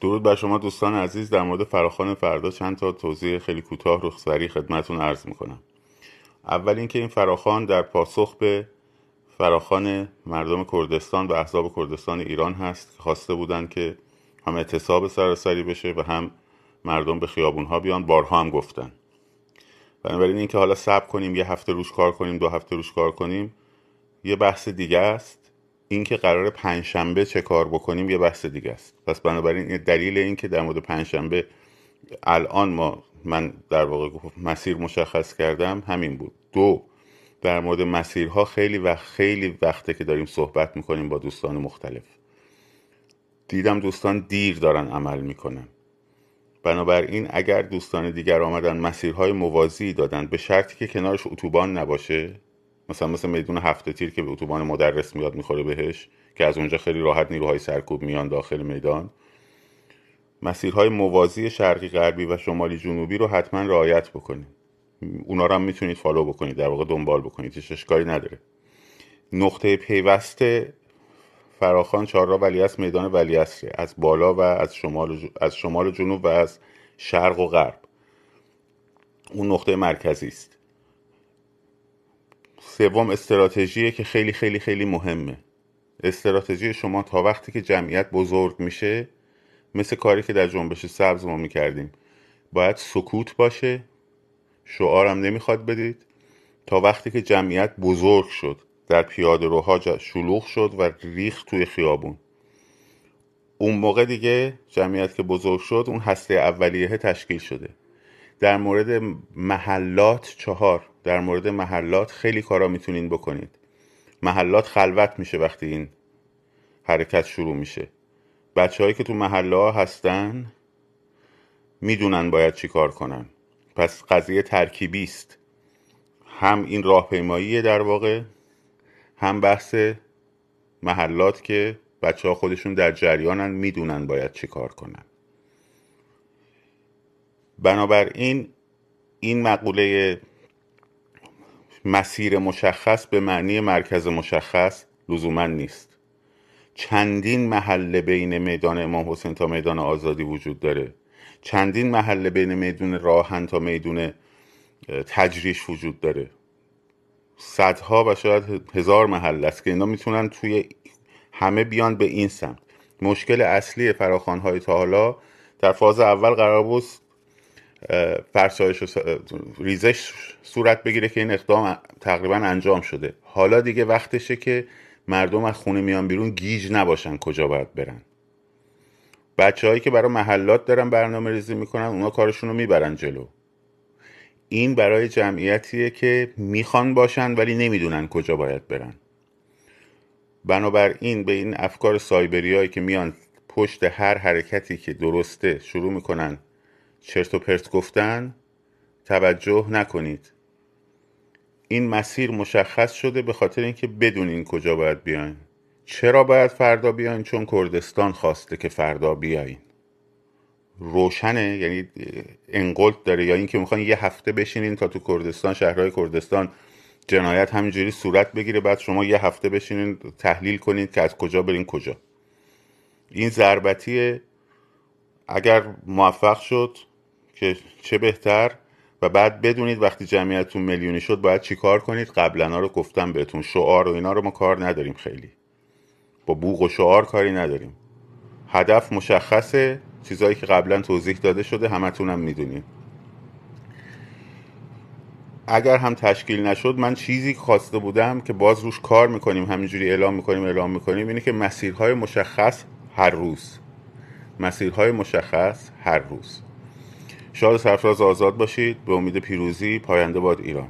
درود بر شما دوستان عزیز. در مورد فراخان فردا چند تا توضیح خیلی کوتاه رو سریع خدمتون عرض می‌کنم. اول اینکه این فراخان در پاسخ به فراخان مردم کردستان و احزاب کردستان ایران هست که خواسته بودن که هم اعتصاب سراسری بشه و هم مردم به خیابون ها بیان. بارها هم گفتن. بنابراین اینکه حالا صبر کنیم یه هفته روش کار کنیم دو هفته روش کار کنیم یه بحث دیگه است. اینکه قرار پنجشنبه چه کار بکنیم یه بحث دیگه است. پس بنابراین دلیل اینکه در مورد پنجشنبه الان ما من در واقع مسیر مشخص کردم همین بود. دو در مورد مسیرها خیلی و خیلی وقته که داریم صحبت می‌کنیم با دوستان مختلف. دیدم دوستان دیر دارن عمل می‌کنن. بنابراین اگر دوستان دیگر آمدن مسیرهای موازی دادن به شرطی که کنارش اتوبان نباشه مثلا مثل میدون هفته تیر که به اتوبان مدرس میاد می‌خوره بهش که از اونجا خیلی راحت نیروهای سرکوب میان داخل میدان. مسیرهای موازی شرقی غربی و شمالی جنوبی رو حتما رعایت بکنید اونا رو هم می‌تونید فالو بکنید در واقع دنبال بکنید هیچ اشکالی نداره. نقطه پیوست فراخان چهارراه ولیعصر میدان ولیعصر از بالا و از شمال از شمال و جنوب و از شرق و غرب. اون نقطه مرکزی است. سوم استراتژی که خیلی خیلی خیلی مهمه. استراتژی شما تا وقتی که جمعیت بزرگ میشه مثل کاری که در جنبش سبز ما می‌کردیم باید سکوت باشه. شعارم نمی‌خواد بدید. تا وقتی که جمعیت بزرگ شد در پیاده روها شلوغ شد و ریخ توی خیابون. اون موقع دیگه جمعیت که بزرگ شد اون هسته اولیه تشکیل شده. در مورد محلات چهار. در مورد محلات خیلی کارا می‌تونین بکنید. محلات خلوت میشه وقتی این حرکت شروع میشه. بچه که تو محله ها هستن می‌دونن باید چی کار کنن. پس قضیه ترکیبی است. هم این راهپیمایی در واقع هم بحث محلات که بچه ها خودشون در جریانن می‌دونن باید چی کار کنن. بنابراین این مقوله مسیر مشخص به معنی مرکز مشخص لزوما نیست. چندین محله بین میدان امام حسین تا میدان آزادی وجود داره. چندین محله بین میدون راهن تا میدون تجریش وجود داره. صدها و شاید هزار محله است که اینا می‌تونن توی همه بیان به این سمت. مشکل اصلی فراخانهای تا حالا در فاز اول قرار بود فرسایش ریزش صورت بگیره که این اقدام تقریبا انجام شده. حالا دیگه وقتشه که مردم از خونه میان بیرون گیج نباشن کجا باید برن. بچه که برای محلات دارن برنامه ریزی می‌کنن اونا کارشون رو می‌برن جلو. این برای جمعیتیه که می‌خوان باشن ولی نمی‌دونن کجا باید برن. بنابراین به این افکار سایبری که میان پشت هر حرکتی که درسته شروع می‌کنن چرت و پرت گفتن توجه نکنید. این مسیر مشخص شده به خاطر اینکه بدونین کجا باید بیاین. چرا باید فردا بیاین؟ چون کردستان خواسته که فردا بیاین. روشنه یعنی انقلت داره. یا اینکه می‌خوان یه هفته بشینین تا تو کردستان شهرهای کردستان جنایت همینجوری صورت بگیره بعد شما یه هفته بشینین تحلیل کنید که از کجا برین کجا. این ضربتی اگر موفق شد که چه بهتر و بعد بدونید وقتی جمعیتتون میلیونی شد باید چیکار کنید؟ قبلا رو گفتم بهتون شعار و اینا رو ما کار نداریم خیلی. با بوق و شعار کاری نداریم. هدف مشخصه چیزهایی که قبلا توضیح داده شده همتون هم می‌دونید اگر هم تشکیل نشد من چیزی خواسته بودم که باز روش کار می‌کنیم همینجوری اعلام می‌کنیم اعلام می‌کنیم اینه که مسیرهای مشخص هر روز. مسیرهای مشخص هر روز. شاد سرفراز آزاد باشید. به امید پیروزی پاینده باد ایران.